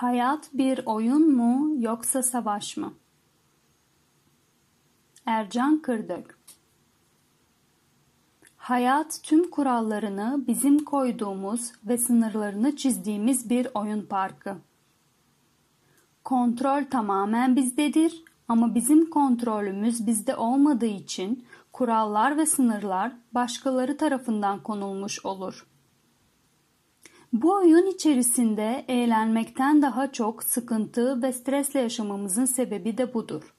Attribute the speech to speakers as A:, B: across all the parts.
A: Hayat bir oyun mu yoksa savaş mı? Ercan Kırdök Hayat tüm kurallarını bizim koyduğumuz ve sınırlarını çizdiğimiz bir oyun parkı. Kontrol tamamen bizdedir ama bizim kontrolümüz bizde olmadığı için kurallar ve sınırlar başkaları tarafından konulmuş olur. Bu oyun içerisinde eğlenmekten daha çok sıkıntı ve stresle yaşamamızın sebebi de budur.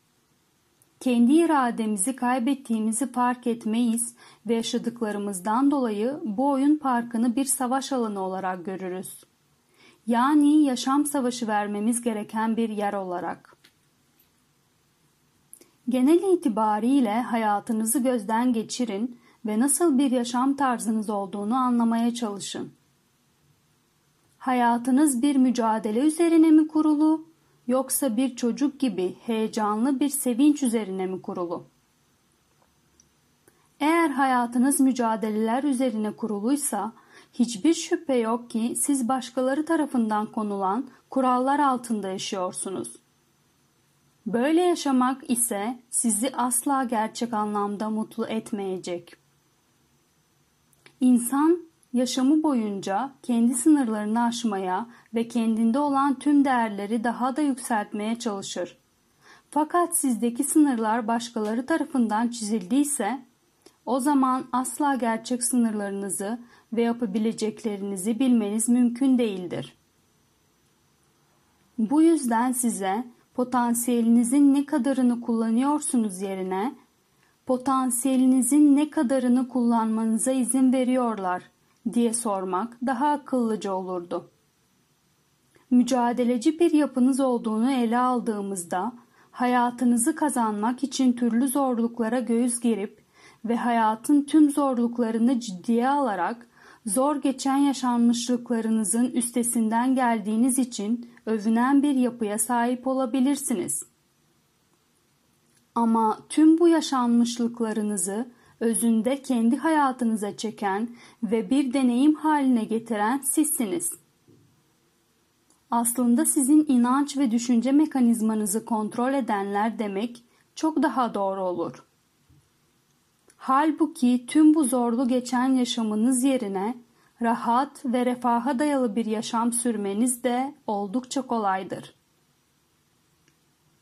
A: Kendi irademizi kaybettiğimizi fark etmeyiz ve yaşadıklarımızdan dolayı bu oyun parkını bir savaş alanı olarak görürüz. Yani yaşam savaşı vermemiz gereken bir yer olarak. Genel itibariyle hayatınızı gözden geçirin ve nasıl bir yaşam tarzınız olduğunu anlamaya çalışın. Hayatınız bir mücadele üzerine mi kurulu yoksa bir çocuk gibi heyecanlı bir sevinç üzerine mi kurulu? Eğer hayatınız mücadeleler üzerine kuruluysa hiçbir şüphe yok ki siz başkaları tarafından konulan kurallar altında yaşıyorsunuz. Böyle yaşamak ise sizi asla gerçek anlamda mutlu etmeyecek. İnsan yaşamı boyunca kendi sınırlarını aşmaya ve kendinde olan tüm değerleri daha da yükseltmeye çalışır. Fakat sizdeki sınırlar başkaları tarafından çizildiyse o zaman asla gerçek sınırlarınızı ve yapabileceklerinizi bilmeniz mümkün değildir. Bu yüzden size potansiyelinizin ne kadarını kullanıyorsunuz yerine potansiyelinizin ne kadarını kullanmanıza izin veriyorlar diye sormak daha akıllıca olurdu. Mücadeleci bir yapınız olduğunu ele aldığımızda hayatınızı kazanmak için türlü zorluklara göğüs gerip ve hayatın tüm zorluklarını ciddiye alarak zor geçen yaşanmışlıklarınızın üstesinden geldiğiniz için övünen bir yapıya sahip olabilirsiniz. Ama tüm bu yaşanmışlıklarınızı özünde kendi hayatınıza çeken ve bir deneyim haline getiren sizsiniz. Aslında sizin inanç ve düşünce mekanizmanızı kontrol edenler demek çok daha doğru olur. Halbuki tüm bu zorlu geçen yaşamınız yerine rahat ve refaha dayalı bir yaşam sürmeniz de oldukça kolaydır.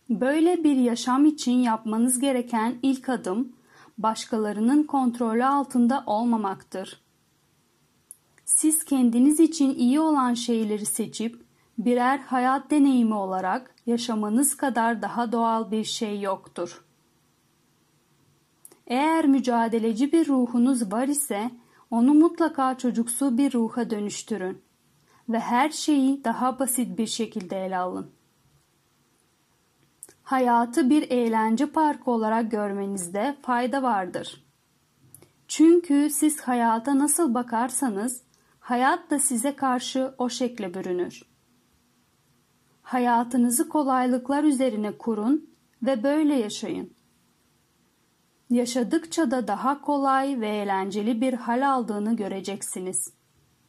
A: Böyle bir yaşam için yapmanız gereken ilk adım başkalarının kontrolü altında olmamaktır. Siz kendiniz için iyi olan şeyleri seçip birer hayat deneyimi olarak yaşamanız kadar daha doğal bir şey yoktur. Eğer mücadeleci bir ruhunuz var ise onu mutlaka çocuksu bir ruha dönüştürün ve her şeyi daha basit bir şekilde ele alın. Hayatı bir eğlence parkı olarak görmenizde fayda vardır. Çünkü siz hayata nasıl bakarsanız hayat da size karşı o şekle bürünür. Hayatınızı kolaylıklar üzerine kurun ve böyle yaşayın. Yaşadıkça da daha kolay ve eğlenceli bir hal aldığını göreceksiniz.